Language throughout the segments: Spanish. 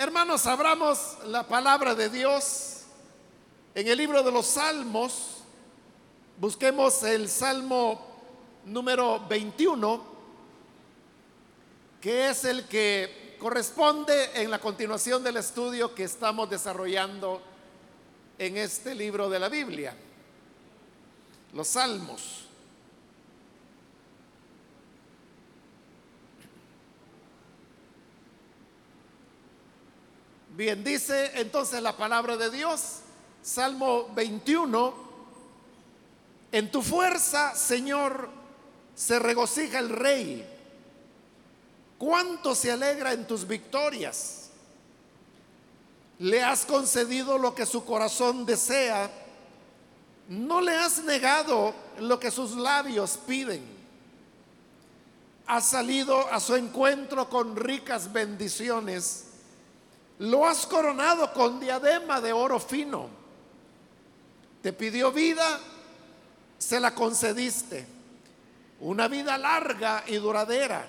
Hermanos, abramos la palabra de Dios en el libro de los Salmos. Busquemos el Salmo número 21, que es el que corresponde en la continuación del estudio que estamos desarrollando en este libro de la Biblia. Los Salmos. Bien, dice entonces la palabra de Dios, Salmo 21, en tu fuerza, Señor, se regocija el rey. ¿Cuánto se alegra en tus victorias? Le has concedido lo que su corazón desea. No le has negado lo que sus labios piden. Has salido a su encuentro con ricas bendiciones lo has coronado con diadema de oro fino. Te pidió vida, se la concediste. Una vida larga y duradera.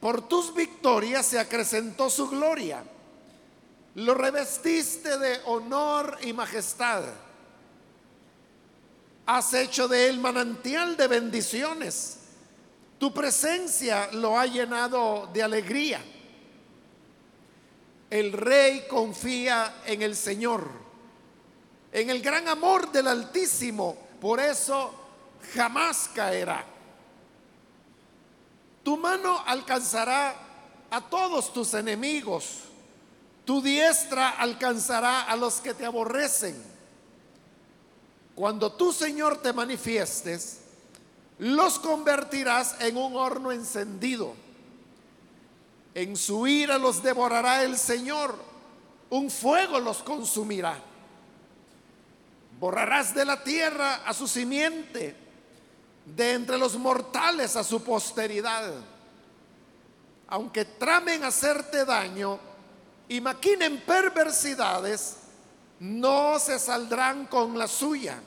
Por tus victorias se acrecentó su gloria. Lo revestiste de honor y majestad. Has hecho de él manantial de bendiciones. Tu presencia lo ha llenado de alegría. El rey confía en el Señor, en el gran amor del Altísimo, por eso jamás caerá. Tu mano alcanzará a todos tus enemigos, tu diestra alcanzará a los que te aborrecen. Cuando tú, Señor, te manifiestes, los convertirás en un horno encendido en su ira los devorará el Señor, un fuego los consumirá. Borrarás de la tierra a su simiente, de entre los mortales a su posteridad. Aunque tramen hacerte daño y maquinen perversidades, no se saldrán con la suya,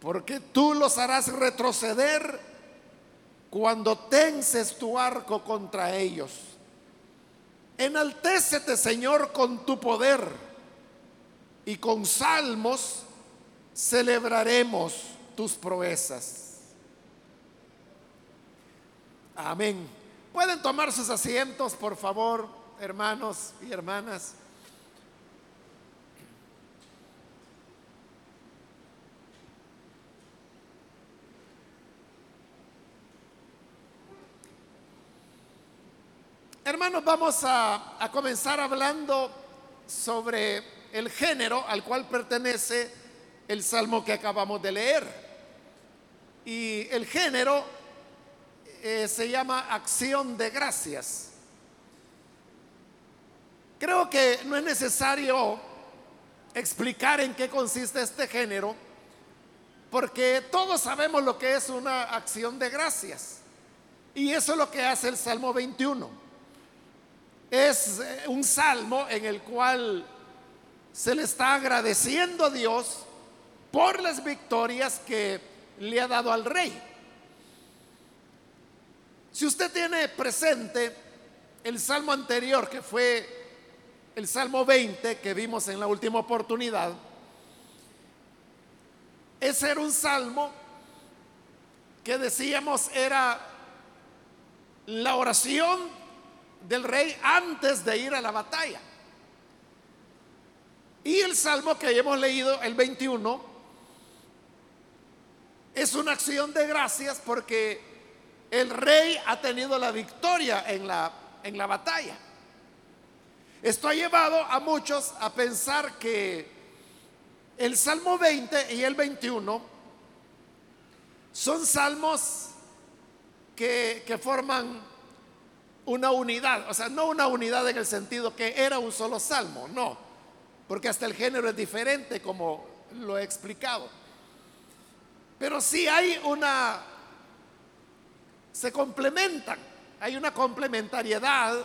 porque tú los harás retroceder cuando tenses tu arco contra ellos. Enaltécete, Señor, con tu poder y con salmos celebraremos tus proezas. Amén. Pueden tomar sus asientos, por favor, hermanos y hermanas. Hermanos, vamos a, comenzar hablando sobre el género al cual pertenece el salmo que acabamos de leer. Y el género eh, se llama acción de gracias. Creo que no es necesario explicar en qué consiste este género, porque todos sabemos lo que es una acción de gracias. Y eso es lo que hace el Salmo 21. Es eh, un salmo en el cual se le está agradeciendo a Dios por las victorias que le ha dado al rey. Si usted tiene presente el salmo anterior, que fue el salmo 20 que vimos en la última oportunidad, ese era un salmo que decíamos era la oración del rey antes de ir a la batalla. Y el salmo que hemos leído, el 21, es una acción de gracias porque el rey ha tenido la victoria en la, en la batalla. Esto ha llevado a muchos a pensar que el Salmo 20 y el 21 son salmos que, que forman una unidad, o sea, no una unidad en el sentido que era un solo salmo, no, porque hasta el género es diferente como lo he explicado. Pero sí hay una, se complementan, hay una complementariedad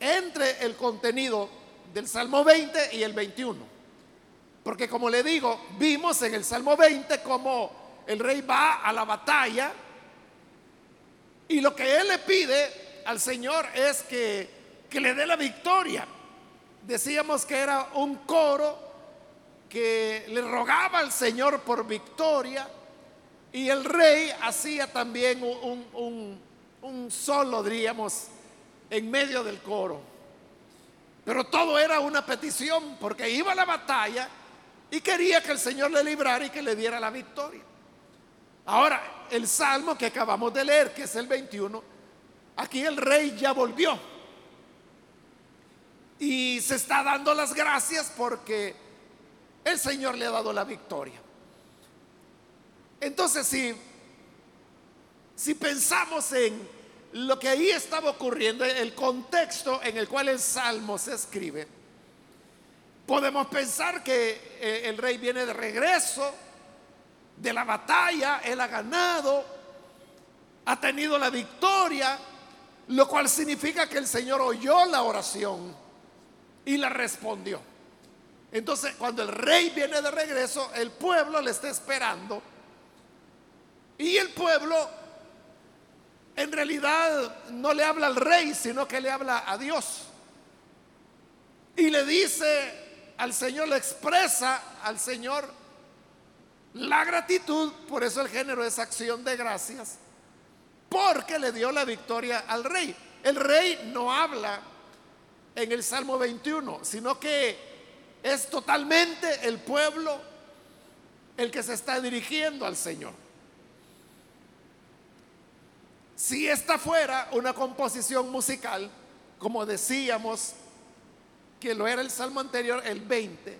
entre el contenido del Salmo 20 y el 21. Porque como le digo, vimos en el Salmo 20 como el rey va a la batalla y lo que él le pide al Señor es que que le dé la victoria. Decíamos que era un coro que le rogaba al Señor por victoria y el rey hacía también un, un solo, diríamos, en medio del coro. Pero todo era una petición porque iba a la batalla y quería que el Señor le librara y que le diera la victoria. Ahora, el salmo que acabamos de leer, que es el 21, aquí el rey ya volvió. Y se está dando las gracias porque el Señor le ha dado la victoria. Entonces, si, si pensamos en lo que ahí estaba ocurriendo, el contexto en el cual el salmo se escribe, podemos pensar que eh, el rey viene de regreso de la batalla, él ha ganado, ha tenido la victoria, lo cual significa que el Señor oyó la oración y la respondió. Entonces, cuando el rey viene de regreso, el pueblo le está esperando. Y el pueblo en realidad no le habla al rey, sino que le habla a Dios. Y le dice al Señor, le expresa al Señor la gratitud, por eso el género es acción de gracias, porque le dio la victoria al rey. El rey no habla en el Salmo 21, sino que es totalmente el pueblo el que se está dirigiendo al Señor. Si esta fuera una composición musical, como decíamos que lo era el Salmo anterior, el 20,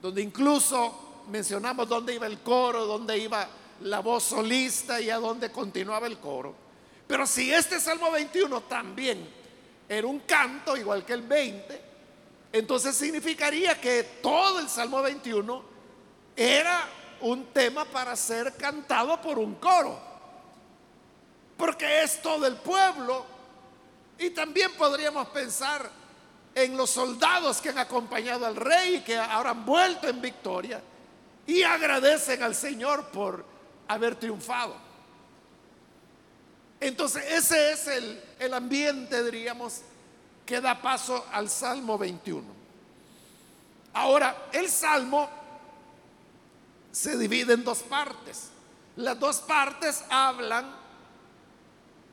donde incluso mencionamos dónde iba el coro, dónde iba la voz solista y a dónde continuaba el coro. Pero si este Salmo 21 también era un canto, igual que el 20, entonces significaría que todo el Salmo 21 era un tema para ser cantado por un coro porque es todo el pueblo. Y también podríamos pensar en los soldados que han acompañado al rey y que ahora han vuelto en victoria y agradecen al Señor por haber triunfado. Entonces ese es el, el ambiente, diríamos, que da paso al Salmo 21. Ahora, el Salmo se divide en dos partes. Las dos partes hablan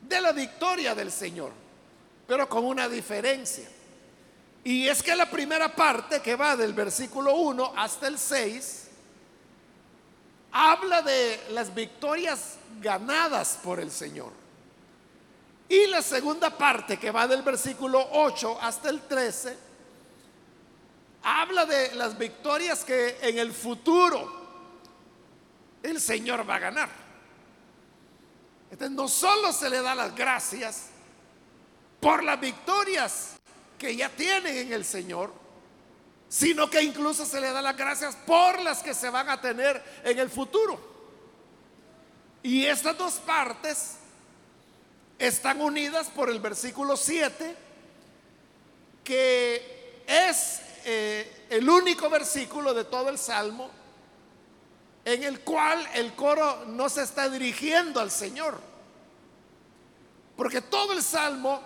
de la victoria del Señor, pero con una diferencia. Y es que la primera parte que va del versículo 1 hasta el 6 habla de las victorias ganadas por el Señor. Y la segunda parte que va del versículo 8 hasta el 13 habla de las victorias que en el futuro el Señor va a ganar. Entonces no solo se le da las gracias por las victorias que ya tienen en el Señor, sino que incluso se le da las gracias por las que se van a tener en el futuro. Y estas dos partes están unidas por el versículo 7, que es eh, el único versículo de todo el Salmo en el cual el coro no se está dirigiendo al Señor. Porque todo el salmo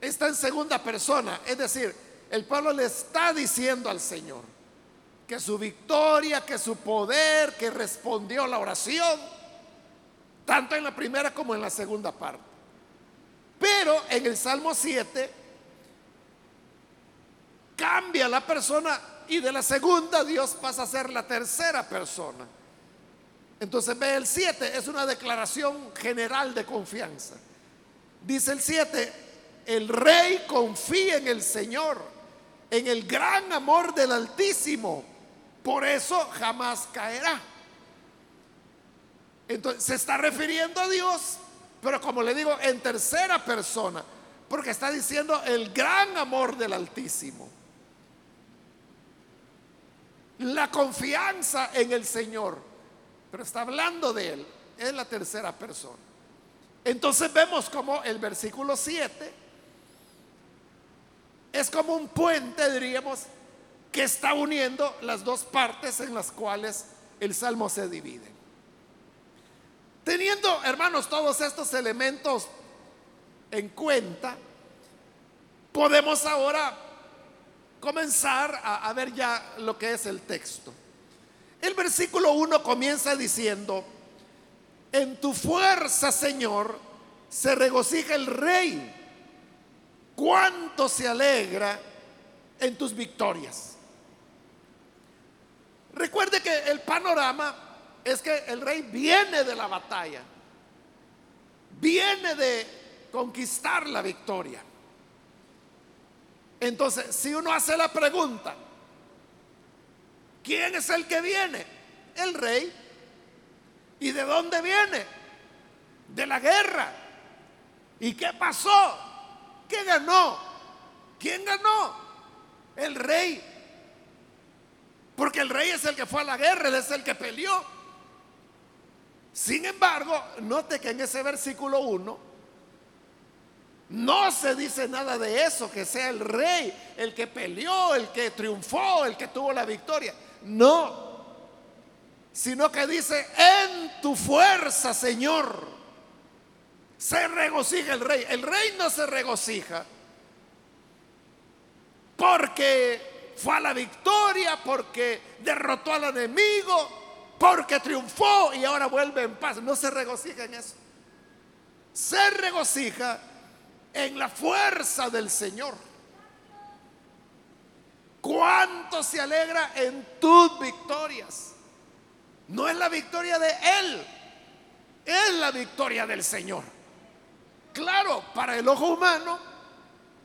está en segunda persona. Es decir, el pueblo le está diciendo al Señor que su victoria, que su poder, que respondió la oración, tanto en la primera como en la segunda parte. Pero en el Salmo 7 cambia la persona y de la segunda Dios pasa a ser la tercera persona. Entonces ve el 7, es una declaración general de confianza. Dice el 7, el rey confía en el Señor, en el gran amor del Altísimo, por eso jamás caerá. Entonces se está refiriendo a Dios, pero como le digo, en tercera persona, porque está diciendo el gran amor del Altísimo. La confianza en el Señor, pero está hablando de Él, es la tercera persona. Entonces vemos como el versículo 7 es como un puente, diríamos, que está uniendo las dos partes en las cuales el salmo se divide. Teniendo, hermanos, todos estos elementos en cuenta, podemos ahora comenzar a, ver ya lo que es el texto. El versículo 1 comienza diciendo, en tu fuerza, Señor, se regocija el rey. Cuánto se alegra en tus victorias. Recuerde que el panorama es que el rey viene de la batalla, viene de conquistar la victoria. Entonces, si uno hace la pregunta, ¿quién es el que viene? El rey. ¿Y de dónde viene? De la guerra. ¿Y qué pasó? ¿Qué ganó? ¿Quién ganó? El rey. Porque el rey es el que fue a la guerra, él es el que peleó. Sin embargo, note que en ese versículo 1 no se dice nada de eso, que sea el rey el que peleó, el que triunfó, el que tuvo la victoria. No, sino que dice, en tu fuerza, Señor, se regocija el rey. El rey no se regocija porque fue a la victoria, porque derrotó al enemigo, porque triunfó y ahora vuelve en paz. No se regocija en eso. Se regocija en la fuerza del Señor. ¿Cuánto se alegra en tus victorias? No es la victoria de Él, es la victoria del Señor. Claro, para el ojo humano,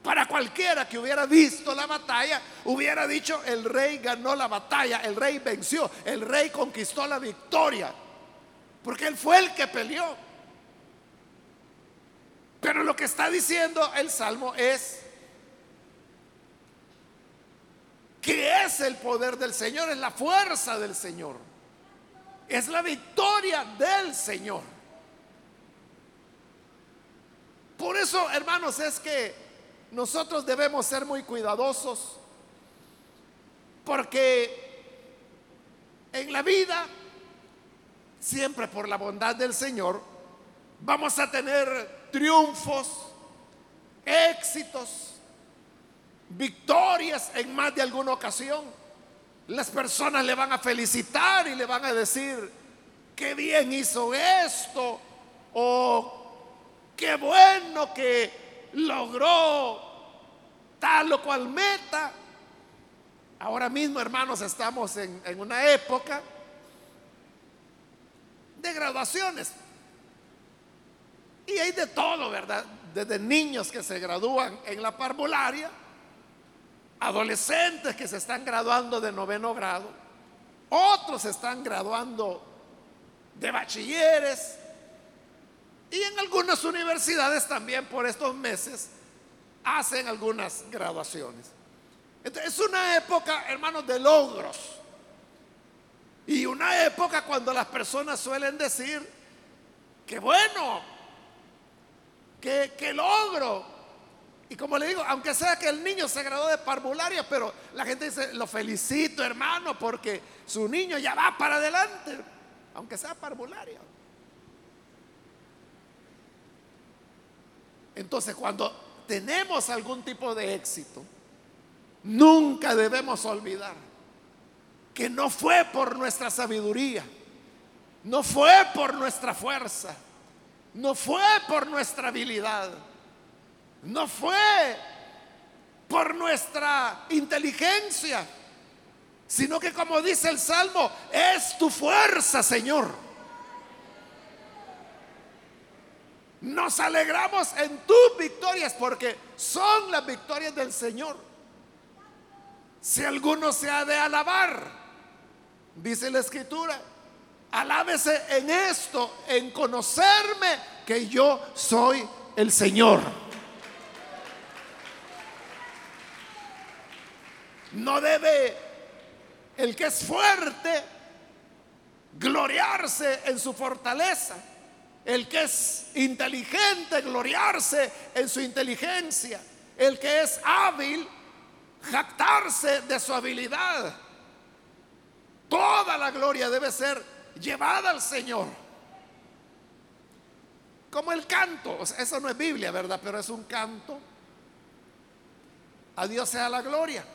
para cualquiera que hubiera visto la batalla, hubiera dicho, el rey ganó la batalla, el rey venció, el rey conquistó la victoria, porque Él fue el que peleó. Pero lo que está diciendo el Salmo es que es el poder del Señor, es la fuerza del Señor. Es la victoria del Señor. Por eso, hermanos, es que nosotros debemos ser muy cuidadosos porque en la vida, siempre por la bondad del Señor, vamos a tener triunfos, éxitos, victorias en más de alguna ocasión. Las personas le van a felicitar y le van a decir, qué bien hizo esto, o qué bueno que logró tal o cual meta. Ahora mismo, hermanos, estamos en, en una época de graduaciones. Y hay de todo, ¿verdad? Desde niños que se gradúan en la parvularia adolescentes que se están graduando de noveno grado, otros se están graduando de bachilleres y en algunas universidades también por estos meses hacen algunas graduaciones. es una época, hermanos, de logros. Y una época cuando las personas suelen decir que bueno, que logro, y como le digo, aunque sea que el niño se graduó de parvularia, pero la gente dice, lo felicito hermano, porque su niño ya va para adelante, aunque sea parvularia. Entonces, cuando tenemos algún tipo de éxito, nunca debemos olvidar que no fue por nuestra sabiduría, no fue por nuestra fuerza, no fue por nuestra habilidad no fue por nuestra inteligencia, sino que como dice el Salmo, es tu fuerza, Señor. Nos alegramos en tus victorias porque son las victorias del Señor. Si alguno se ha de alabar, dice la escritura, alábese en esto, en conocerme que yo soy el Señor. No debe el que es fuerte gloriarse en su fortaleza. El que es inteligente gloriarse en su inteligencia. El que es hábil jactarse de su habilidad. Toda la gloria debe ser llevada al Señor. Como el canto, eso no es Biblia, ¿verdad? Pero es un canto A Dios sea la gloria.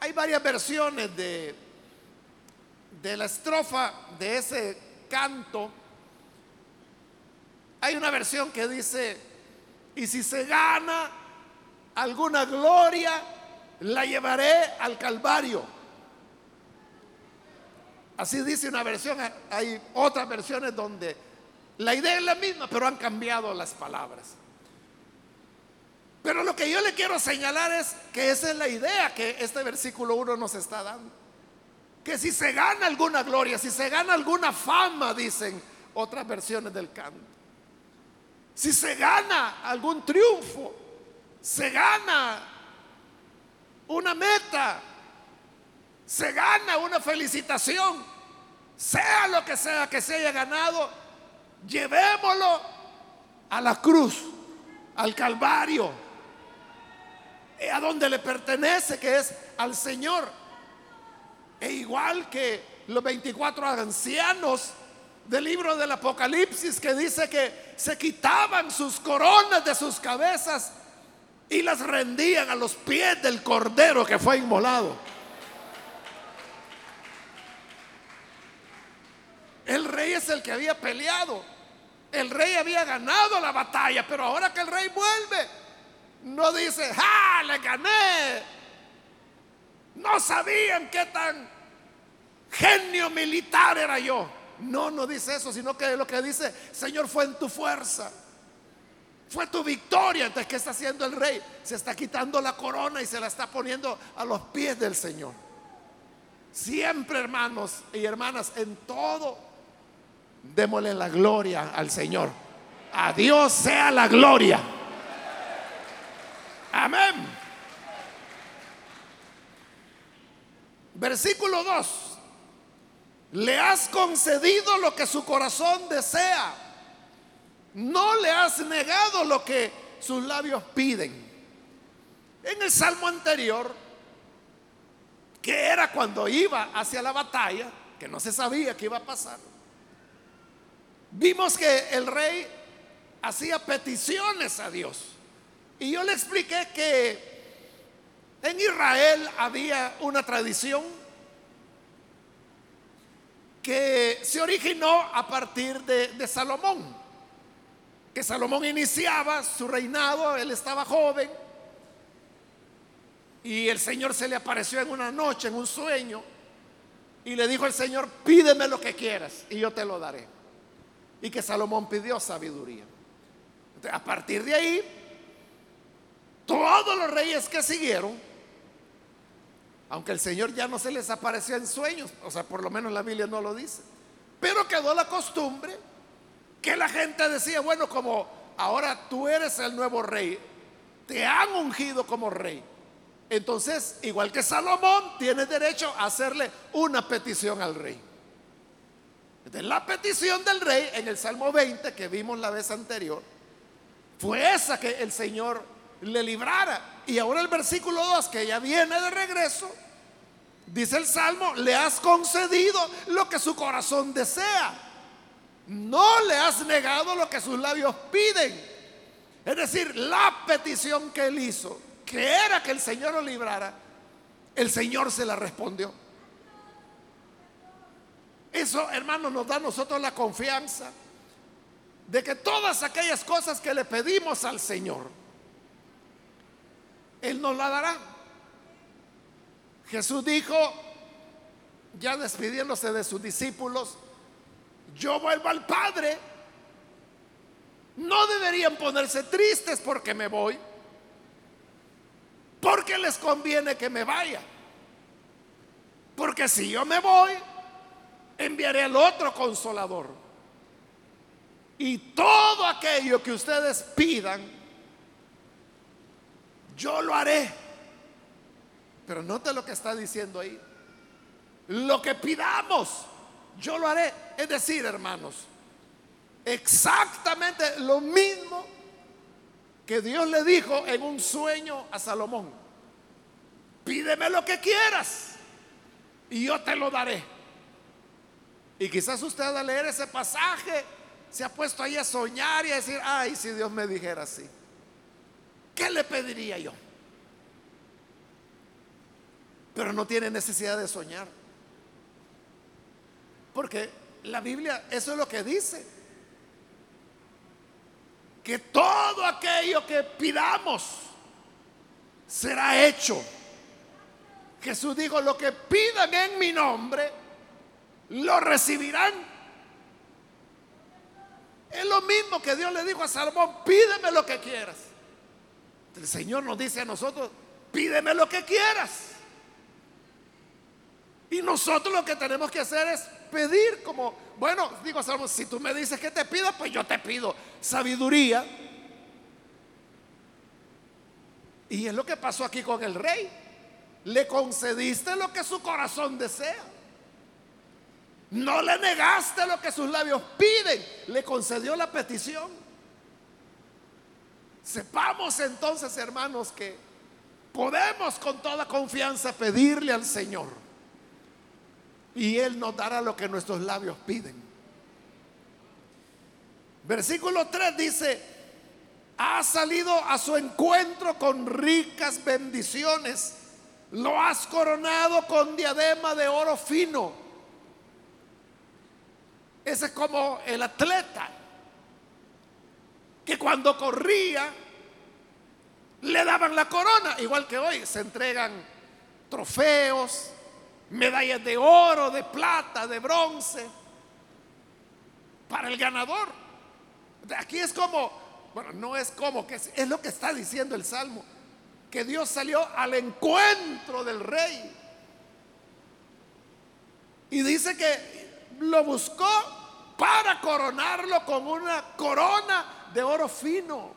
Hay varias versiones de, de la estrofa de ese canto. Hay una versión que dice, y si se gana alguna gloria, la llevaré al Calvario. Así dice una versión, hay otras versiones donde la idea es la misma, pero han cambiado las palabras. Pero lo que yo le quiero señalar es que esa es la idea que este versículo 1 nos está dando. Que si se gana alguna gloria, si se gana alguna fama, dicen otras versiones del canto. Si se gana algún triunfo, se gana una meta, se gana una felicitación, sea lo que sea que se haya ganado, llevémoslo a la cruz, al Calvario, a donde le pertenece, que es al Señor. E igual que los 24 ancianos del libro del Apocalipsis que dice que se quitaban sus coronas de sus cabezas y las rendían a los pies del cordero que fue inmolado. El rey es el que había peleado. El rey había ganado la batalla, pero ahora que el rey vuelve, no dice, ¡ah, le gané! No sabían qué tan genio militar era yo. No, no dice eso, sino que lo que dice, Señor, fue en tu fuerza. Fue tu victoria. Entonces, ¿qué está haciendo el rey? Se está quitando la corona y se la está poniendo a los pies del Señor. Siempre, hermanos y hermanas, en todo, démosle la gloria al Señor. A Dios sea la gloria. Amén. Versículo 2. Le has concedido lo que su corazón desea. No le has negado lo que sus labios piden. En el salmo anterior, que era cuando iba hacia la batalla, que no se sabía qué iba a pasar, vimos que el rey hacía peticiones a Dios. Y yo le expliqué que en Israel había una tradición que se originó a partir de, Salomón, que Salomón iniciaba su reinado, él estaba joven, y el Señor se le apareció en una noche, en un sueño, y le dijo al Señor, pídeme lo que quieras y yo te lo daré. Y que Salomón pidió sabiduría. a partir de ahí, todos los reyes que siguieron, aunque el Señor ya no se les apareció en sueños, o sea, por lo menos la Biblia no lo dice, pero quedó la costumbre que la gente decía, bueno, como ahora tú eres el nuevo rey, te han ungido como rey. Entonces, igual que Salomón, tienes derecho a hacerle una petición al rey. De la petición del rey en el Salmo 20 que vimos la vez anterior, fue esa que el Señor le librara. Y ahora el versículo 2, que ya viene de regreso, dice el Salmo, le has concedido lo que su corazón desea. No le has negado lo que sus labios piden. Es decir, la petición que él hizo, que era que el Señor lo librara, el Señor se la respondió. Eso, hermano, nos da a nosotros la confianza de que todas aquellas cosas que le pedimos al Señor, él nos la dará. Jesús dijo, ya despidiéndose de sus discípulos, yo vuelvo al Padre. No deberían ponerse tristes porque me voy, porque les conviene que me vaya. Porque si yo me voy, enviaré al otro consolador. Y todo aquello que ustedes pidan, yo lo haré. Pero note lo que está diciendo ahí. Lo que pidamos, yo lo haré. Es decir, hermanos, exactamente lo mismo que Dios le dijo en un sueño a Salomón. Pídeme lo que quieras y yo te lo daré. Y quizás usted al leer ese pasaje se ha puesto ahí a soñar y a decir, ay, si Dios me dijera así. ¿Qué le pediría yo? pero no tiene necesidad de soñar. Porque la Biblia eso es lo que dice. Que todo aquello que pidamos será hecho. Jesús dijo, lo que pidan en mi nombre, lo recibirán. Es lo mismo que Dios le dijo a Salomón, pídeme lo que quieras. El Señor nos dice a nosotros, pídeme lo que quieras. Y nosotros lo que tenemos que hacer es pedir como, bueno, digo si tú me dices que te pida, pues yo te pido sabiduría. Y es lo que pasó aquí con el rey. Le concediste lo que su corazón desea. No le negaste lo que sus labios piden. Le concedió la petición. Sepamos entonces, hermanos, que podemos con toda confianza pedirle al Señor. Y Él nos dará lo que nuestros labios piden. Versículo 3 dice, ha salido a su encuentro con ricas bendiciones. Lo has coronado con diadema de oro fino. Ese es como el atleta que cuando corría le daban la corona, igual que hoy se entregan trofeos, medallas de oro, de plata, de bronce para el ganador. Aquí es como, bueno, no es como, que es, es lo que está diciendo el Salmo, que Dios salió al encuentro del rey. Y dice que lo buscó para coronarlo con una corona de oro fino.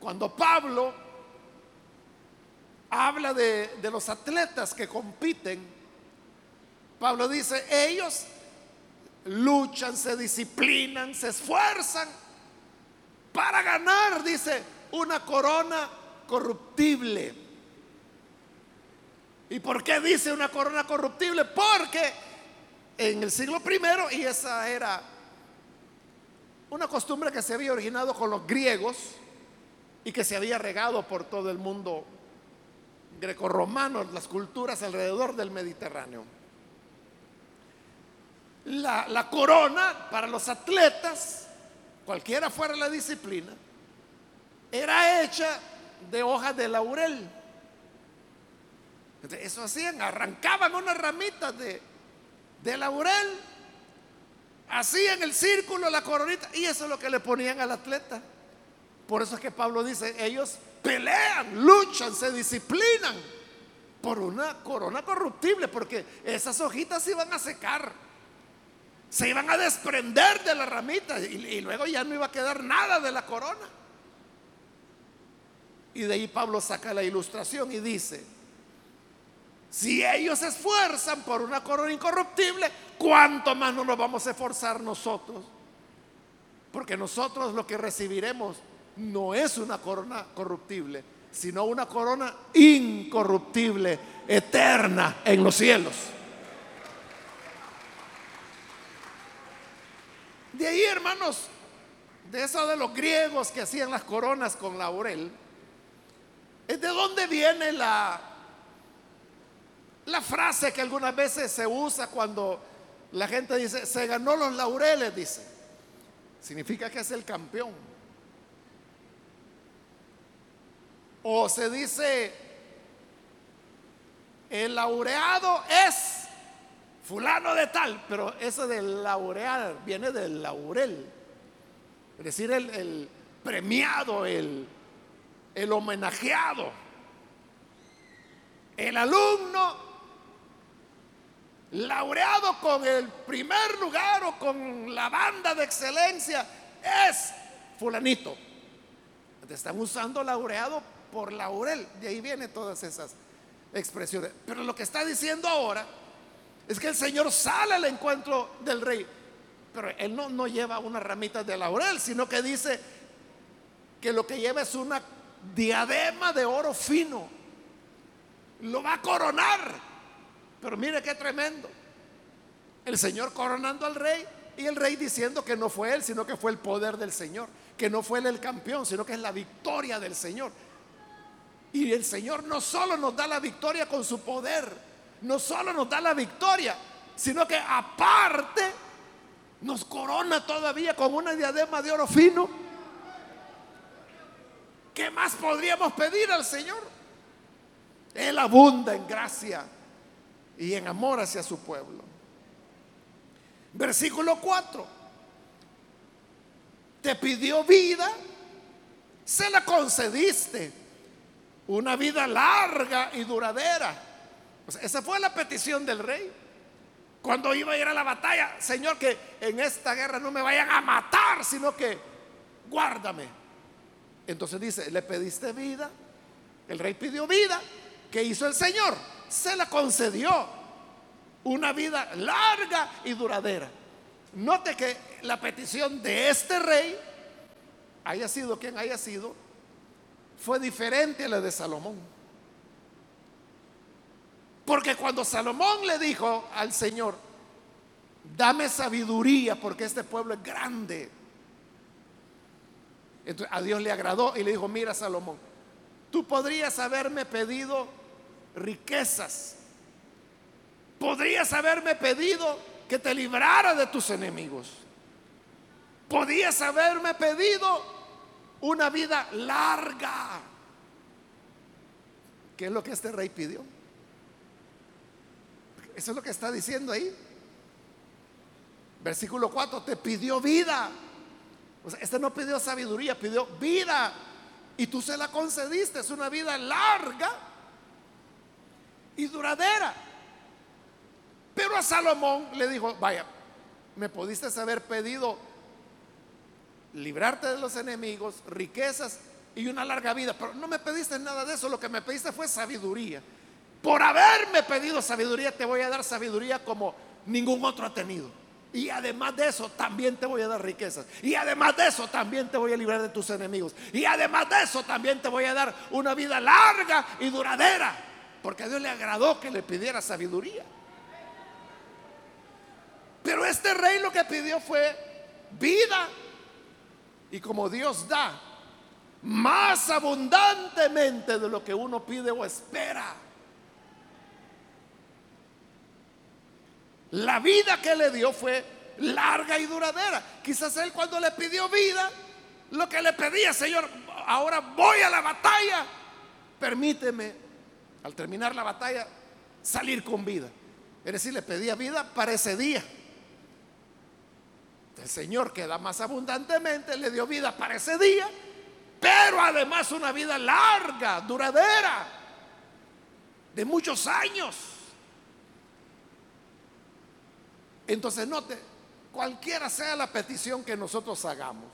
Cuando Pablo habla de, de, los atletas que compiten, Pablo dice, ellos luchan, se disciplinan, se esfuerzan para ganar, dice, una corona corruptible. ¿Y por qué dice una corona corruptible? Porque en el siglo primero, y esa era una costumbre que se había originado con los griegos y que se había regado por todo el mundo grecorromano, las culturas alrededor del Mediterráneo. La, la, corona para los atletas, cualquiera fuera la disciplina, era hecha de hojas de laurel. Eso hacían, arrancaban unas ramitas de, de laurel, hacían el círculo, la coronita, y eso es lo que le ponían al atleta. Por eso es que Pablo dice, ellos pelean, luchan, se disciplinan por una corona corruptible, porque esas hojitas se iban a secar, se iban a desprender de la ramita y, y luego ya no iba a quedar nada de la corona. Y de ahí Pablo saca la ilustración y dice, si ellos se esfuerzan por una corona incorruptible, ¿cuánto más no nos vamos a esforzar nosotros? Porque nosotros lo que recibiremos no es una corona corruptible, sino una corona incorruptible, eterna en los cielos. De ahí, hermanos, de eso de los griegos que hacían las coronas con laurel, de dónde viene la, la frase que algunas veces se usa cuando la gente dice, se ganó los laureles, dice. Significa que es el campeón. O se dice, el laureado es fulano de tal, pero eso del laurear viene del laurel. Es decir, el, el premiado, el, el homenajeado, el alumno laureado con el primer lugar o con la banda de excelencia es fulanito. Te están usando laureado por laurel. De ahí vienen todas esas expresiones. Pero lo que está diciendo ahora es que el Señor sale al encuentro del rey. Pero él no, no lleva una ramita de laurel, sino que dice que lo que lleva es una diadema de oro fino. Lo va a coronar pero mire qué tremendo. El Señor coronando al rey y el rey diciendo que no fue él, sino que fue el poder del Señor, que no fue él el campeón, sino que es la victoria del Señor. Y el Señor no solo nos da la victoria con su poder, no solo nos da la victoria, sino que aparte nos corona todavía con una diadema de oro fino. ¿Qué más podríamos pedir al Señor? Él abunda en gracia y en amor hacia su pueblo. Versículo 4. Te pidió vida, se la concediste. Una vida larga y duradera. esa fue la petición del rey. Cuando iba a ir a la batalla, Señor, que en esta guerra no me vayan a matar, sino que guárdame. Entonces dice, le pediste vida, el rey pidió vida, ¿qué hizo el Señor? Se la concedió una vida larga y duradera. Note que la petición de este rey, haya sido quien haya sido, fue diferente a la de Salomón. Porque cuando Salomón le dijo al Señor, dame sabiduría porque este pueblo es grande. A Dios le agradó y le dijo, mira Salomón, tú podrías haberme pedido riquezas Podrías haberme pedido que te librara de tus enemigos. Podrías haberme pedido una vida larga. ¿Qué es lo que este rey pidió? Eso es lo que está diciendo ahí. Versículo 4, te pidió vida. O sea, este no pidió sabiduría, pidió vida. Y tú se la concediste. Es una vida larga y duradera. Pero a Salomón le dijo, vaya, me pudiste haber pedido librarte de los enemigos, riquezas y una larga vida, pero no me pediste nada de eso, lo que me pediste fue sabiduría. Por haberme pedido sabiduría, te voy a dar sabiduría como ningún otro ha tenido. Y además de eso, también te voy a dar riquezas. Y además de eso, también te voy a librar de tus enemigos. Y además de eso, también te voy a dar una vida larga y duradera. Porque a Dios le agradó que le pidiera sabiduría. Pero este rey lo que pidió fue vida. Y como Dios da más abundantemente de lo que uno pide o espera. La vida que le dio fue larga y duradera. Quizás él cuando le pidió vida, lo que le pedía, Señor, ahora voy a la batalla, permíteme, al terminar la batalla, salir con vida. Es decir, le pedía vida para ese día. El Señor que da más abundantemente le dio vida para ese día, pero además una vida larga, duradera, de muchos años. Entonces note, cualquiera sea la petición que nosotros hagamos,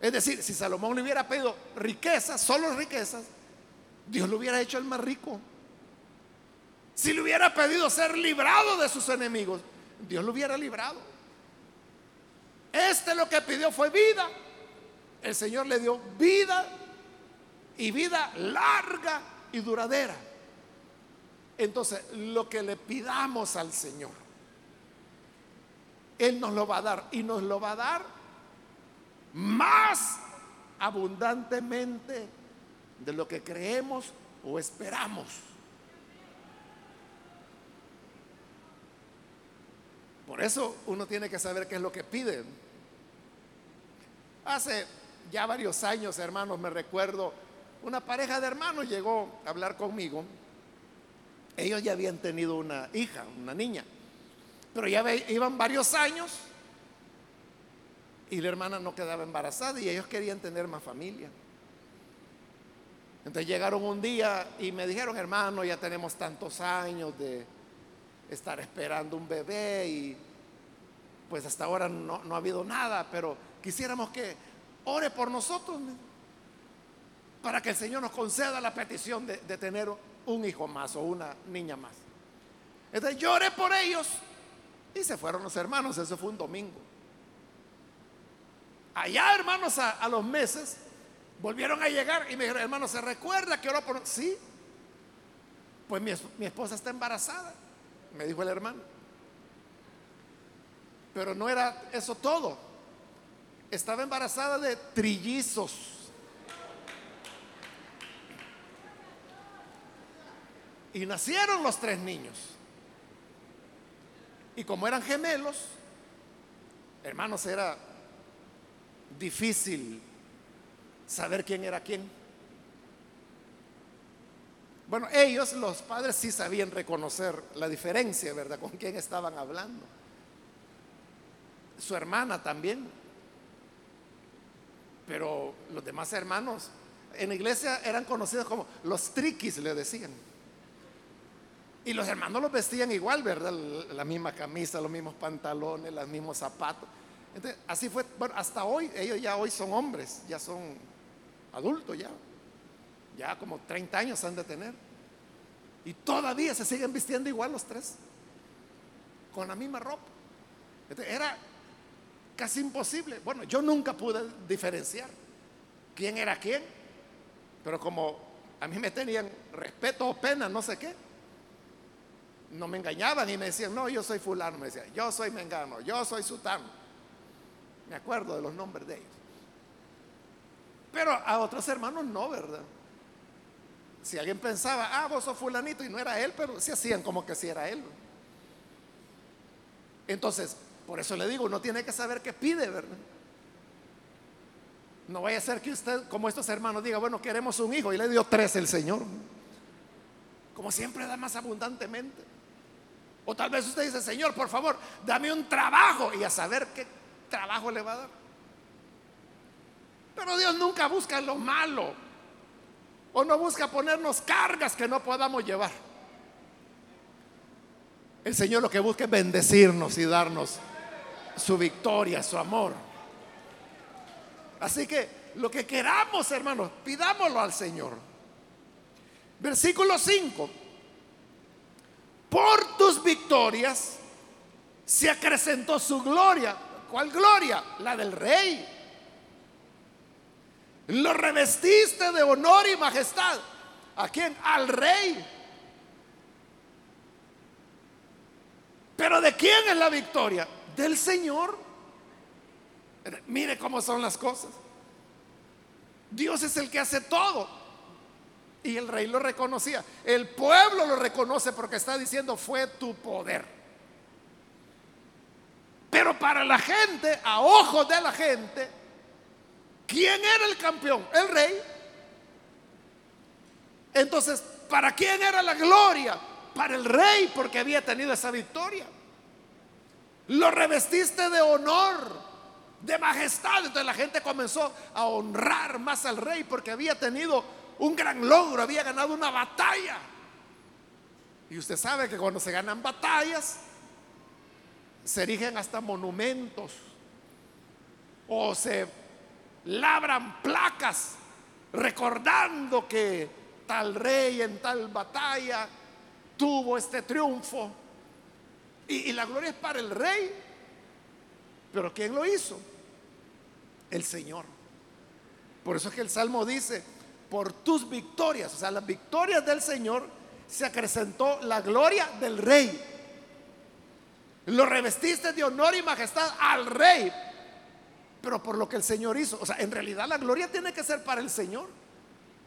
es decir, si Salomón le hubiera pedido riquezas, solo riquezas, Dios lo hubiera hecho el más rico. Si le hubiera pedido ser librado de sus enemigos, Dios lo hubiera librado. Este lo que pidió fue vida. El Señor le dio vida y vida larga y duradera. Entonces, lo que le pidamos al Señor, Él nos lo va a dar y nos lo va a dar más abundantemente de lo que creemos o esperamos. Por eso uno tiene que saber qué es lo que pide. Hace ya varios años, hermanos, me recuerdo, una pareja de hermanos llegó a hablar conmigo. Ellos ya habían tenido una hija, una niña, pero ya iban varios años y la hermana no quedaba embarazada y ellos querían tener más familia. Entonces llegaron un día y me dijeron, hermano, ya tenemos tantos años de estar esperando un bebé y pues hasta ahora no, no ha habido nada, pero quisiéramos que ore por nosotros para que el Señor nos conceda la petición de, tener un hijo más o una niña más. Entonces yo oré por ellos y se fueron los hermanos, eso fue un domingo. Allá, hermanos, a, los meses, volvieron a llegar y me dijeron, hermano, ¿se recuerda que oró por Sí, pues mi, mi esposa está embarazada, me dijo el hermano. Pero no era eso todo estaba embarazada de trillizos. Y nacieron los tres niños. Y como eran gemelos, hermanos, era difícil saber quién era quién. Bueno, ellos, los padres, sí sabían reconocer la diferencia, ¿verdad? Con quién estaban hablando. Su hermana también. Pero los demás hermanos en la iglesia eran conocidos como los triquis, le decían. Y los hermanos los vestían igual, ¿verdad? La misma camisa, los mismos pantalones, los mismos zapatos. Entonces, así fue, bueno, hasta hoy, ellos ya hoy son hombres, ya son adultos ya. Ya como 30 años han de tener. Y todavía se siguen vistiendo igual los tres. Con la misma ropa. era casi imposible. Bueno, yo nunca pude diferenciar quién era quién. Pero como a mí me tenían respeto o pena, no sé qué. No me engañaban y me decían, no, yo soy fulano. Me decían, yo soy mengano, yo soy sutano. Me acuerdo de los nombres de ellos. Pero a otros hermanos no, ¿verdad? Si alguien pensaba, ah, vos sos fulanito y no era él, pero se hacían como que si era él. Entonces, por eso le digo, uno tiene que saber qué pide, ¿verdad? No vaya a ser que usted, como estos hermanos, diga, bueno, queremos un hijo y le dio tres el Señor. Como siempre da más abundantemente. O tal vez usted dice, Señor, por favor, dame un trabajo y a saber qué trabajo le va a dar. Pero Dios nunca busca lo malo. O no busca ponernos cargas que no podamos llevar. El Señor lo que busca es bendecirnos y darnos su victoria, su amor. Así que lo que queramos, hermanos, pidámoslo al Señor. Versículo 5. Por tus victorias se acrecentó su gloria. ¿Cuál gloria? La del rey. Lo revestiste de honor y majestad. ¿A quién? Al rey. Pero ¿de quién es la victoria? Del Señor. Mire cómo son las cosas. Dios es el que hace todo. Y el rey lo reconocía. El pueblo lo reconoce porque está diciendo fue tu poder. Pero para la gente, a ojos de la gente, ¿quién era el campeón? El rey. Entonces, ¿para quién era la gloria? Para el rey porque había tenido esa victoria. Lo revestiste de honor de majestad. Entonces la gente comenzó a honrar más al rey porque había tenido un gran logro, había ganado una batalla. Y usted sabe que cuando se ganan batallas, se erigen hasta monumentos o se labran placas recordando que tal rey en tal batalla tuvo este triunfo. Y, la gloria es para el rey. Pero ¿quién lo hizo? el Señor. Por eso es que el Salmo dice, por tus victorias, o sea, las victorias del Señor, se acrecentó la gloria del rey. Lo revestiste de honor y majestad al rey, pero por lo que el Señor hizo. O sea, en realidad la gloria tiene que ser para el Señor.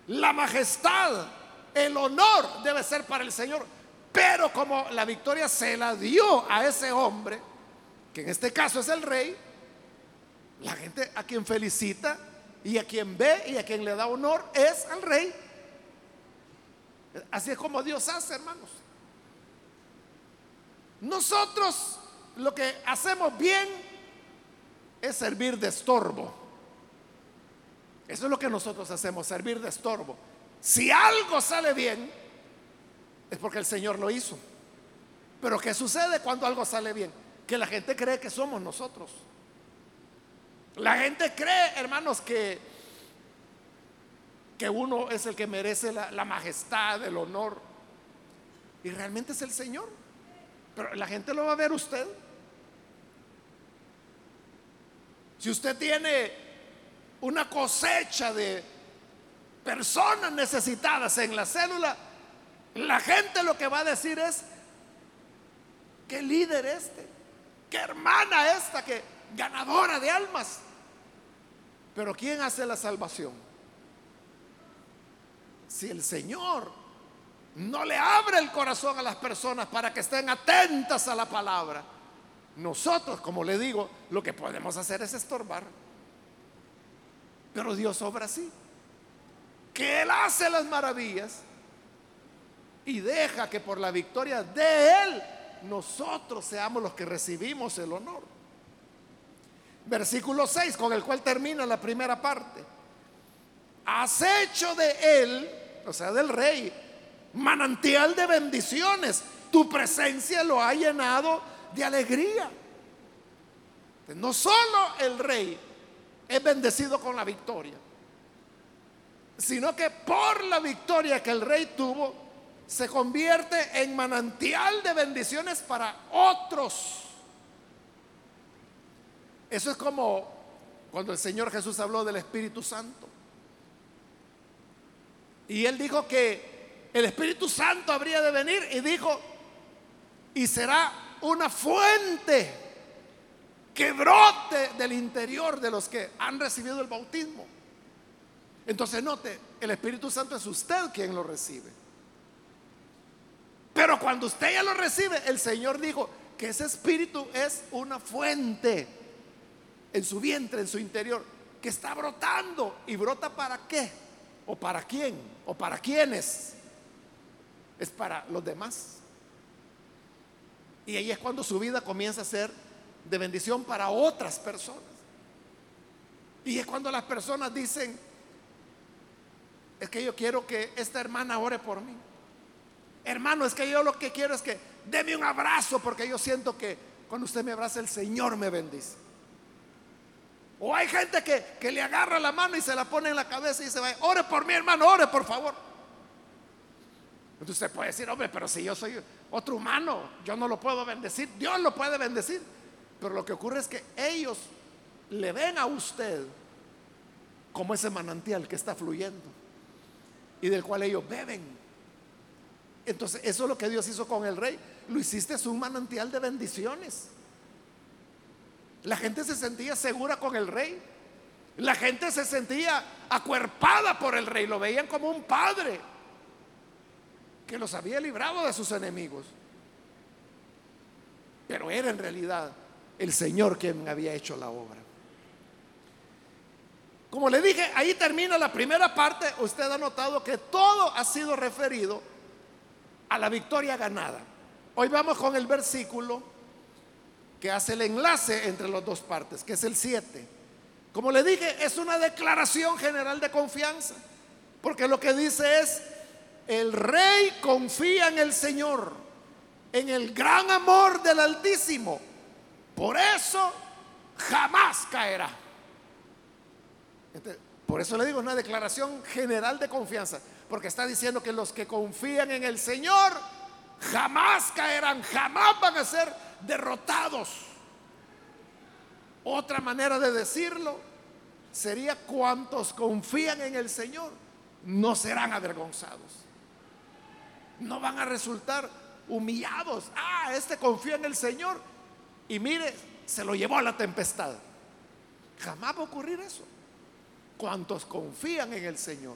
La majestad, el honor debe ser para el Señor. Pero como la victoria se la dio a ese hombre, que en este caso es el rey, la gente a quien felicita y a quien ve y a quien le da honor es al rey. Así es como Dios hace, hermanos. Nosotros lo que hacemos bien es servir de estorbo. Eso es lo que nosotros hacemos, servir de estorbo. Si algo sale bien, es porque el Señor lo hizo. Pero ¿qué sucede cuando algo sale bien? Que la gente cree que somos nosotros. La gente cree, hermanos, que, que uno es el que merece la, la majestad, el honor. Y realmente es el Señor. Pero la gente lo va a ver usted. Si usted tiene una cosecha de personas necesitadas en la célula, la gente lo que va a decir es, qué líder este, qué hermana esta, que ganadora de almas. Pero ¿quién hace la salvación? Si el Señor no le abre el corazón a las personas para que estén atentas a la palabra. Nosotros, como le digo, lo que podemos hacer es estorbar. Pero Dios obra así. Que Él hace las maravillas y deja que por la victoria de Él nosotros seamos los que recibimos el honor. Versículo 6, con el cual termina la primera parte. Has hecho de Él, o sea, del rey, manantial de bendiciones. Tu presencia lo ha llenado de alegría. No solo el rey es bendecido con la victoria, sino que por la victoria que el rey tuvo, se convierte en manantial de bendiciones para otros. Eso es como cuando el Señor Jesús habló del Espíritu Santo. Y él dijo que el Espíritu Santo habría de venir y dijo, y será una fuente que brote del interior de los que han recibido el bautismo. Entonces note, el Espíritu Santo es usted quien lo recibe. Pero cuando usted ya lo recibe, el Señor dijo que ese Espíritu es una fuente en su vientre, en su interior, que está brotando. ¿Y brota para qué? ¿O para quién? ¿O para quiénes? Es para los demás. Y ahí es cuando su vida comienza a ser de bendición para otras personas. Y es cuando las personas dicen, es que yo quiero que esta hermana ore por mí. Hermano, es que yo lo que quiero es que deme un abrazo porque yo siento que cuando usted me abraza el Señor me bendice. O hay gente que, que le agarra la mano y se la pone en la cabeza y dice, ore por mí hermano, ore por favor. Entonces usted puede decir, hombre, pero si yo soy otro humano, yo no lo puedo bendecir, Dios lo puede bendecir. Pero lo que ocurre es que ellos le ven a usted como ese manantial que está fluyendo y del cual ellos beben. Entonces, eso es lo que Dios hizo con el rey. Lo hiciste es un manantial de bendiciones. La gente se sentía segura con el rey. La gente se sentía acuerpada por el rey. Lo veían como un padre que los había librado de sus enemigos. Pero era en realidad el Señor quien había hecho la obra. Como le dije, ahí termina la primera parte. Usted ha notado que todo ha sido referido a la victoria ganada. Hoy vamos con el versículo que hace el enlace entre las dos partes, que es el 7. Como le dije, es una declaración general de confianza, porque lo que dice es, el rey confía en el Señor, en el gran amor del Altísimo. Por eso jamás caerá. por eso le digo, una declaración general de confianza, porque está diciendo que los que confían en el Señor jamás caerán, jamás van a ser derrotados. Otra manera de decirlo sería cuantos confían en el Señor no serán avergonzados no van a resultar humillados. Ah, este confía en el Señor y mire, se lo llevó a la tempestad. Jamás va a ocurrir eso. Cuantos confían en el Señor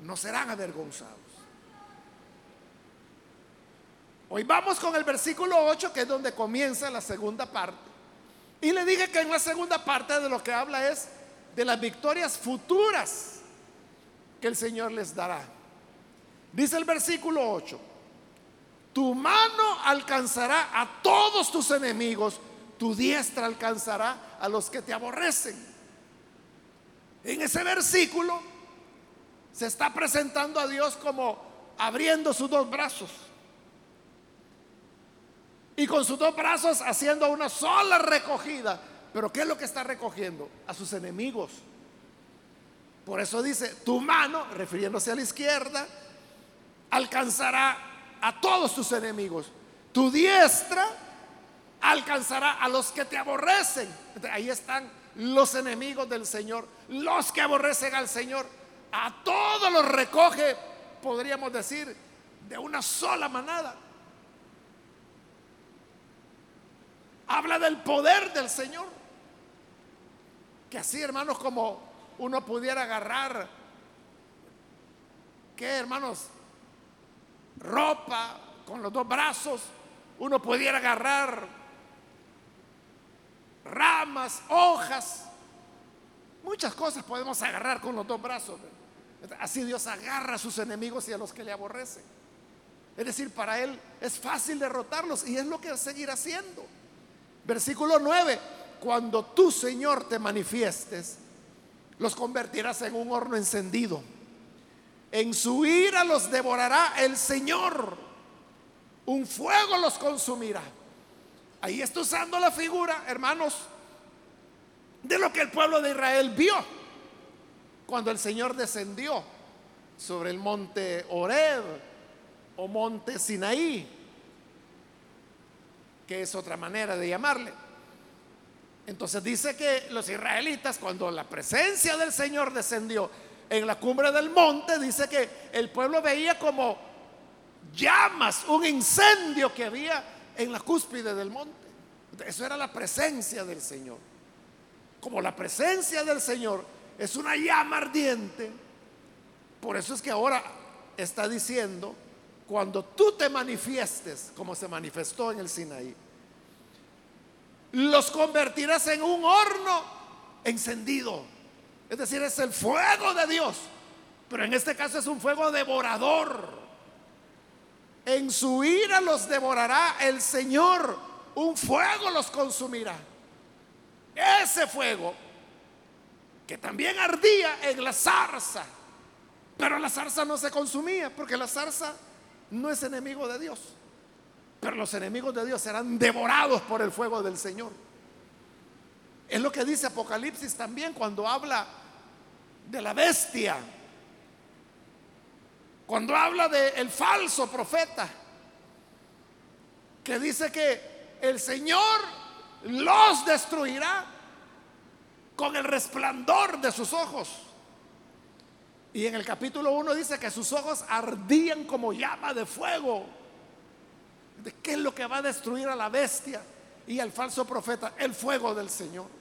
no serán avergonzados. Hoy vamos con el versículo 8, que es donde comienza la segunda parte. Y le dije que en la segunda parte de lo que habla es de las victorias futuras que el Señor les dará. Dice el versículo 8, tu mano alcanzará a todos tus enemigos, tu diestra alcanzará a los que te aborrecen. En ese versículo se está presentando a Dios como abriendo sus dos brazos. Y con sus dos brazos haciendo una sola recogida. Pero ¿qué es lo que está recogiendo? A sus enemigos. Por eso dice, tu mano, refiriéndose a la izquierda, alcanzará a todos tus enemigos. Tu diestra alcanzará a los que te aborrecen. Ahí están los enemigos del Señor, los que aborrecen al Señor. A todos los recoge, podríamos decir, de una sola manada. Habla del poder del Señor. Que así, hermanos, como uno pudiera agarrar, ¿qué, hermanos? Ropa, con los dos brazos, uno pudiera agarrar ramas, hojas, muchas cosas podemos agarrar con los dos brazos. Así Dios agarra a sus enemigos y a los que le aborrecen. Es decir, para Él es fácil derrotarlos y es lo que seguir haciendo. Versículo 9, cuando tú Señor te manifiestes, los convertirás en un horno encendido. En su ira los devorará el Señor. Un fuego los consumirá. Ahí está usando la figura, hermanos, de lo que el pueblo de Israel vio cuando el Señor descendió sobre el monte Oreb o monte Sinaí, que es otra manera de llamarle. Entonces dice que los israelitas, cuando la presencia del Señor descendió en la cumbre del monte, dice que el pueblo veía como llamas, un incendio que había en la cúspide del monte. Eso era la presencia del Señor. Como la presencia del Señor es una llama ardiente, por eso es que ahora está diciendo, cuando tú te manifiestes, como se manifestó en el Sinaí, los convertirás en un horno encendido. Es decir, es el fuego de Dios. Pero en este caso es un fuego devorador. En su ira los devorará el Señor. Un fuego los consumirá. Ese fuego que también ardía en la zarza. Pero la zarza no se consumía porque la zarza no es enemigo de Dios. Pero los enemigos de Dios serán devorados por el fuego del Señor. Es lo que dice Apocalipsis también cuando habla de la bestia. Cuando habla del falso profeta. Que dice que el Señor los destruirá con el resplandor de sus ojos. Y en el capítulo 1 dice que sus ojos ardían como llama de fuego. ¿De qué es lo que va a destruir a la bestia y al falso profeta? El fuego del Señor.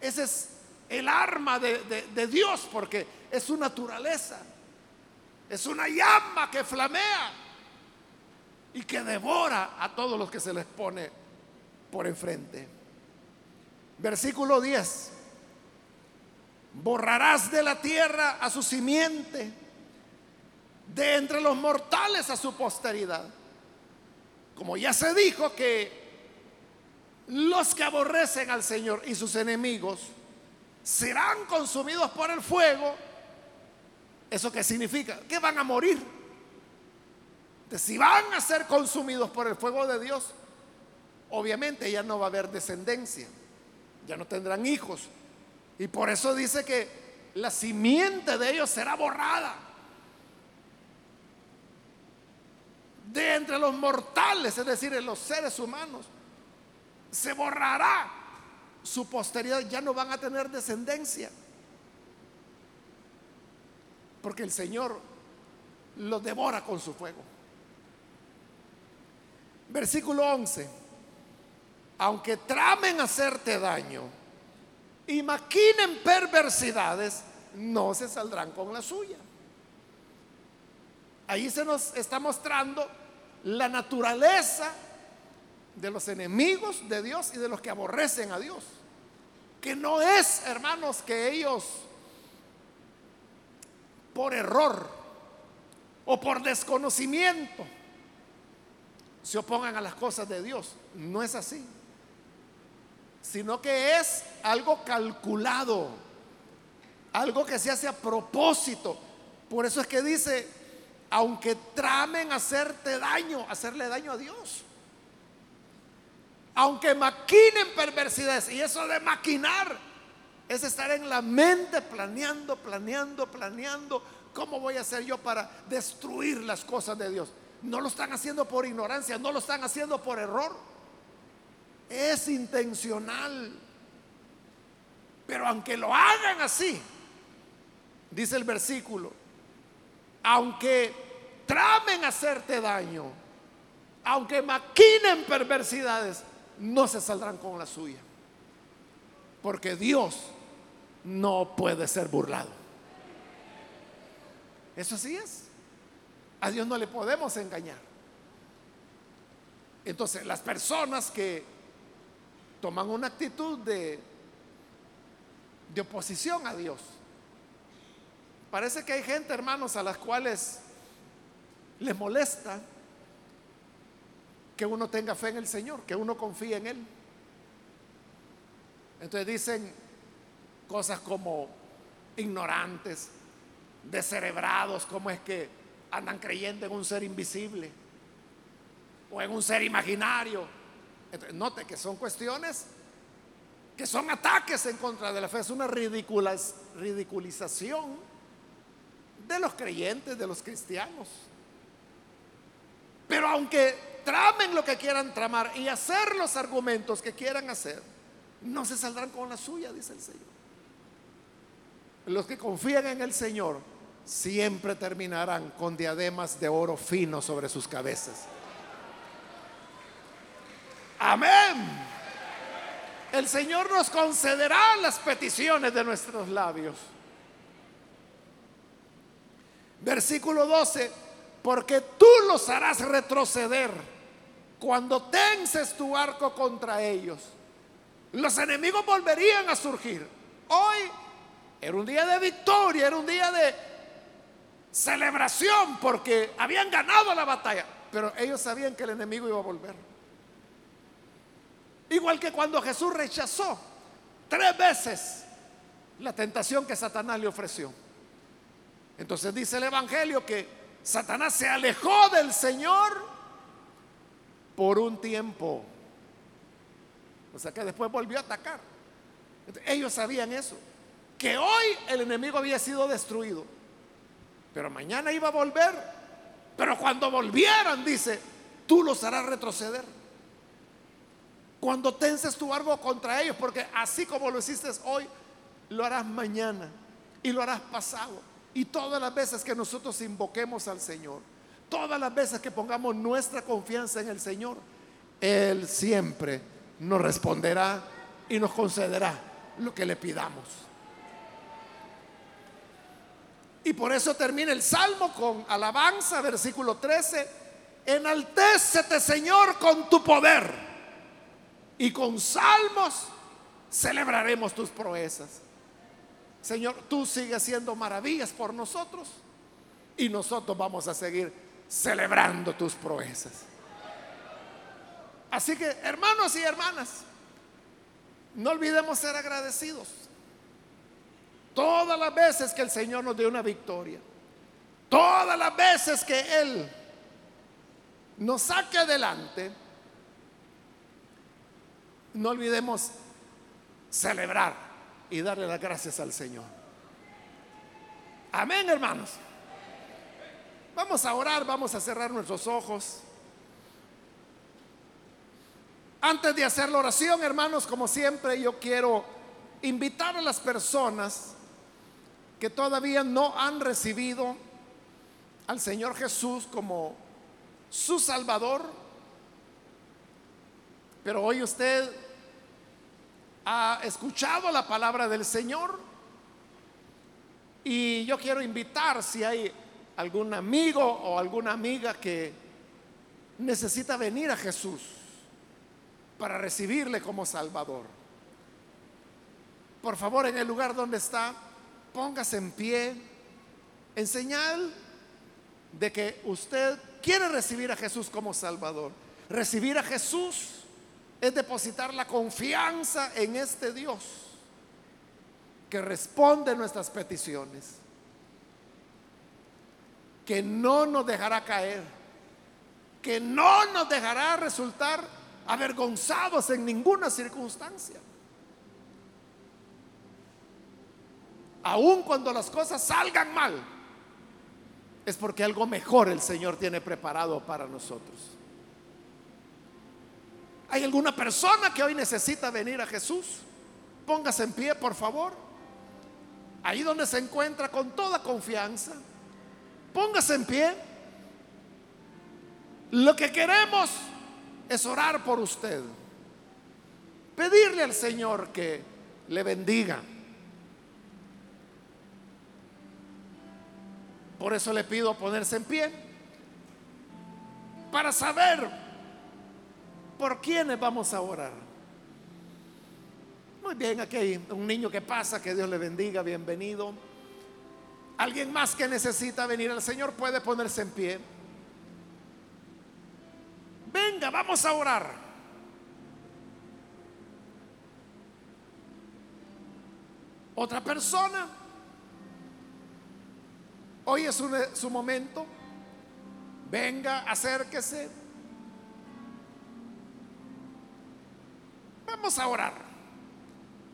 Ese es el arma de, Dios porque es su naturaleza. Es una llama que flamea y que devora a todos los que se les pone por enfrente. Versículo 10. Borrarás de la tierra a su simiente de entre los mortales a su posteridad. Como ya se dijo que los que aborrecen al Señor y sus enemigos serán consumidos por el fuego, ¿eso qué significa? Que van a morir. Si van a ser consumidos por el fuego de Dios, obviamente ya no va a haber descendencia, ya no tendrán hijos. Y por eso dice que la simiente de ellos será borrada. de entre los mortales, es decir, en los seres humanos, se borrará su posteridad, ya no van a tener descendencia. Porque el Señor los devora con su fuego. Versículo 11. Aunque tramen hacerte daño y maquinen perversidades, no se saldrán con la suya. Ahí se nos está mostrando la naturaleza de los enemigos de Dios y de los que aborrecen a Dios. Que no es, hermanos, que ellos por error o por desconocimiento se opongan a las cosas de Dios. No es así. Sino que es algo calculado, algo que se hace a propósito. Por eso es que dice, aunque tramen hacerte daño, hacerle daño a Dios. Aunque maquinen perversidades, y eso de maquinar es estar en la mente planeando, planeando, planeando, ¿cómo voy a hacer yo para destruir las cosas de Dios? No lo están haciendo por ignorancia, no lo están haciendo por error. Es intencional. Pero aunque lo hagan así, dice el versículo, aunque tramen hacerte daño, aunque maquinen perversidades, no se saldrán con la suya. Porque Dios no puede ser burlado. Eso así es. A Dios no le podemos engañar. Entonces, las personas que toman una actitud de, de oposición a Dios, parece que hay gente, hermanos, a las cuales les molesta que uno tenga fe en el Señor, que uno confíe en Él. Entonces dicen cosas como ignorantes, descerebrados, como es que andan creyendo en un ser invisible o en un ser imaginario. note que son cuestiones que son ataques en contra de la fe, es una ridiculización de los creyentes, de los cristianos. Pero aunque tramen lo que quieran tramar y hacer los argumentos que quieran hacer, no se saldrán con la suya, dice el Señor. Los que confían en el Señor siempre terminarán con diademas de oro fino sobre sus cabezas. Amén. El Señor nos concederá las peticiones de nuestros labios. Versículo 12, porque tú los harás retroceder cuando tenses tu arco contra ellos. Los enemigos volverían a surgir. Hoy era un día de victoria, era un día de celebración porque habían ganado la batalla, pero ellos sabían que el enemigo iba a volver. Igual que cuando Jesús rechazó tres veces la tentación que Satanás le ofreció. Entonces dice el Evangelio que Satanás se alejó del Señor por un tiempo. O sea que después volvió a atacar. ellos sabían eso que hoy el enemigo había sido destruido, pero mañana iba a volver. Pero cuando volvieran, dice, tú los harás retroceder. Cuando tenses tu arco contra ellos, porque así como lo hiciste hoy, lo harás mañana y lo harás pasado. Y todas las veces que nosotros invoquemos al Señor, todas las veces que pongamos nuestra confianza en el Señor, Él siempre nos responderá y nos concederá lo que le pidamos. Y por eso termina el salmo con alabanza, versículo 13. Enaltécete, Señor, con tu poder. Y con salmos celebraremos tus proezas. Señor, tú sigues haciendo maravillas por nosotros. Y nosotros vamos a seguir celebrando tus proezas. Así que, hermanos y hermanas, no olvidemos ser agradecidos. Todas las veces que el Señor nos dio una victoria, todas las veces que Él nos saque adelante, no olvidemos celebrar y darle las gracias al Señor. Amén, hermanos. Vamos a orar, vamos a cerrar nuestros ojos. Antes de hacer la oración, hermanos, como siempre, yo quiero invitar a las personas que todavía no han recibido al Señor Jesús como su Salvador, pero hoy usted ha escuchado la palabra del Señor y yo quiero invitar si hay algún amigo o alguna amiga que necesita venir a Jesús para recibirle como Salvador. Por favor, en el lugar donde está, póngase en pie en señal de que usted quiere recibir a Jesús como Salvador. Recibir a Jesús es depositar la confianza en este Dios que responde nuestras peticiones, que no nos dejará caer, que no nos dejará resultar avergonzados en ninguna circunstancia. aun cuando las cosas salgan mal, es porque algo mejor el Señor tiene preparado para nosotros. ¿Hay alguna persona que hoy necesita venir a Jesús? Póngase en pie, por favor. Ahí donde se encuentra con toda confianza. Póngase en pie. Lo que queremos es orar por usted. Pedirle al Señor que le bendiga Por eso le pido ponerse en pie. para saber por quiénes vamos a orar. Muy bien, aquí hay un niño que pasa, que Dios le bendiga, bienvenido. Alguien más que necesita venir al Señor puede ponerse en pie. Venga, vamos a orar. Otra persona. Hoy es su, su momento. Venga, acérquese. Vamos a orar.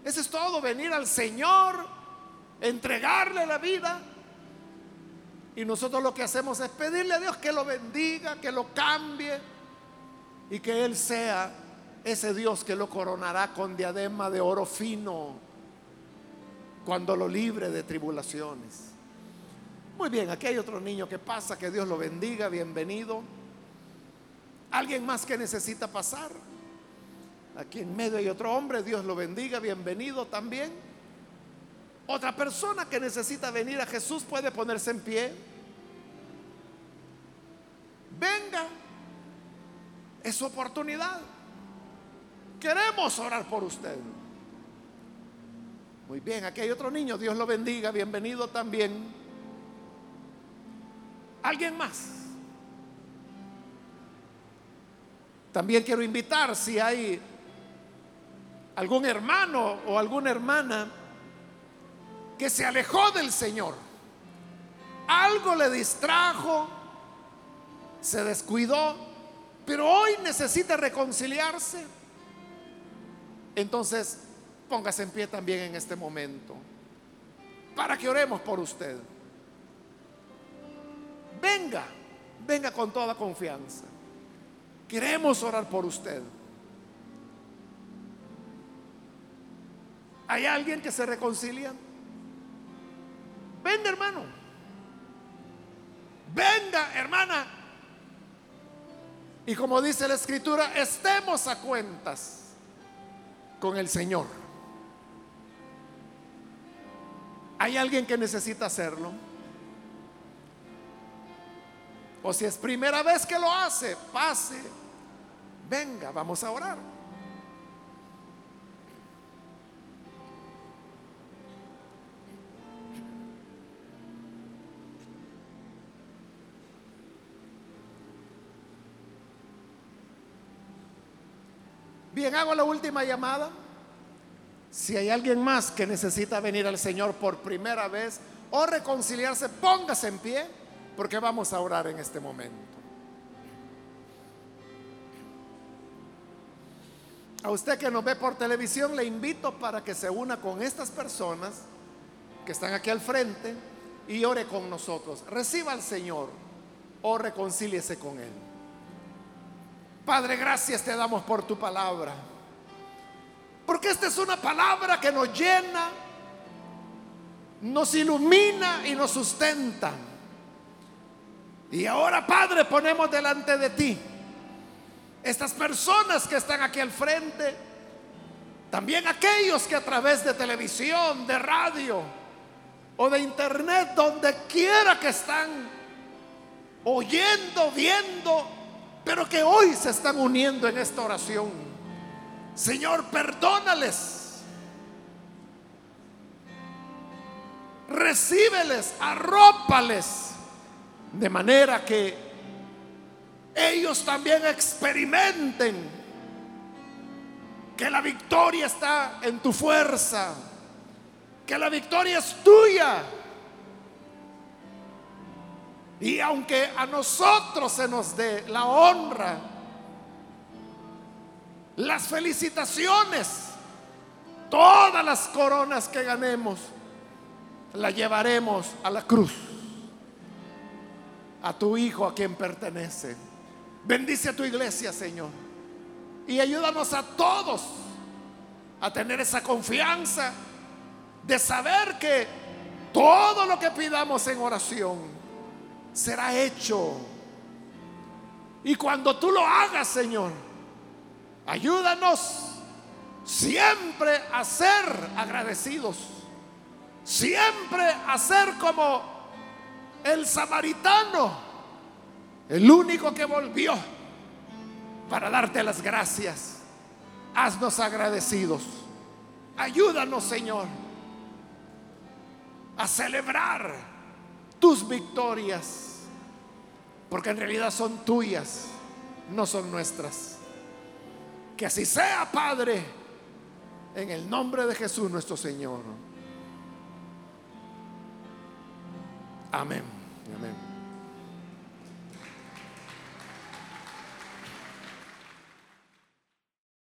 Eso es todo, venir al Señor, entregarle la vida. Y nosotros lo que hacemos es pedirle a Dios que lo bendiga, que lo cambie y que Él sea ese Dios que lo coronará con diadema de oro fino cuando lo libre de tribulaciones. Muy bien, aquí hay otro niño que pasa, que Dios lo bendiga, bienvenido. ¿Alguien más que necesita pasar? Aquí en medio hay otro hombre, Dios lo bendiga, bienvenido también. Otra persona que necesita venir a Jesús puede ponerse en pie. Venga, es su oportunidad. Queremos orar por usted. Muy bien, aquí hay otro niño, Dios lo bendiga, bienvenido también. ¿Alguien más? También quiero invitar si hay algún hermano o alguna hermana que se alejó del Señor. Algo le distrajo, se descuidó, pero hoy necesita reconciliarse. Entonces, póngase en pie también en este momento para que oremos por usted. Venga, venga con toda confianza. Queremos orar por usted. ¿Hay alguien que se reconcilia? Venga, hermano. Venga, hermana. Y como dice la escritura, estemos a cuentas con el Señor. ¿Hay alguien que necesita hacerlo? O si es primera vez que lo hace, pase. Venga, vamos a orar. Bien, hago la última llamada. Si hay alguien más que necesita venir al Señor por primera vez o reconciliarse, póngase en pie porque vamos a orar en este momento. A usted que nos ve por televisión, le invito para que se una con estas personas que están aquí al frente y ore con nosotros. Reciba al Señor o reconcíliese con Él. Padre, gracias te damos por tu palabra. Porque esta es una palabra que nos llena, nos ilumina y nos sustenta. Y ahora, Padre, ponemos delante de ti estas personas que están aquí al frente, también aquellos que a través de televisión, de radio o de internet, donde quiera que están oyendo, viendo, pero que hoy se están uniendo en esta oración. Señor, perdónales. Recíbeles, arrópales de manera que ellos también experimenten que la victoria está en tu fuerza, que la victoria es tuya. Y aunque a nosotros se nos dé la honra, las felicitaciones, todas las coronas que ganemos, las llevaremos a la cruz a tu Hijo a quien pertenece. Bendice a tu iglesia, Señor. Y ayúdanos a todos a tener esa confianza de saber que todo lo que pidamos en oración será hecho. Y cuando tú lo hagas, Señor, ayúdanos siempre a ser agradecidos. Siempre a ser como el samaritano el único que volvió para darte las gracias. Haznos agradecidos. Ayúdanos, Señor, a celebrar tus victorias, porque en realidad son tuyas, no son nuestras. Que así sea, Padre, en el nombre de Jesús nuestro Señor. Amén. Amén.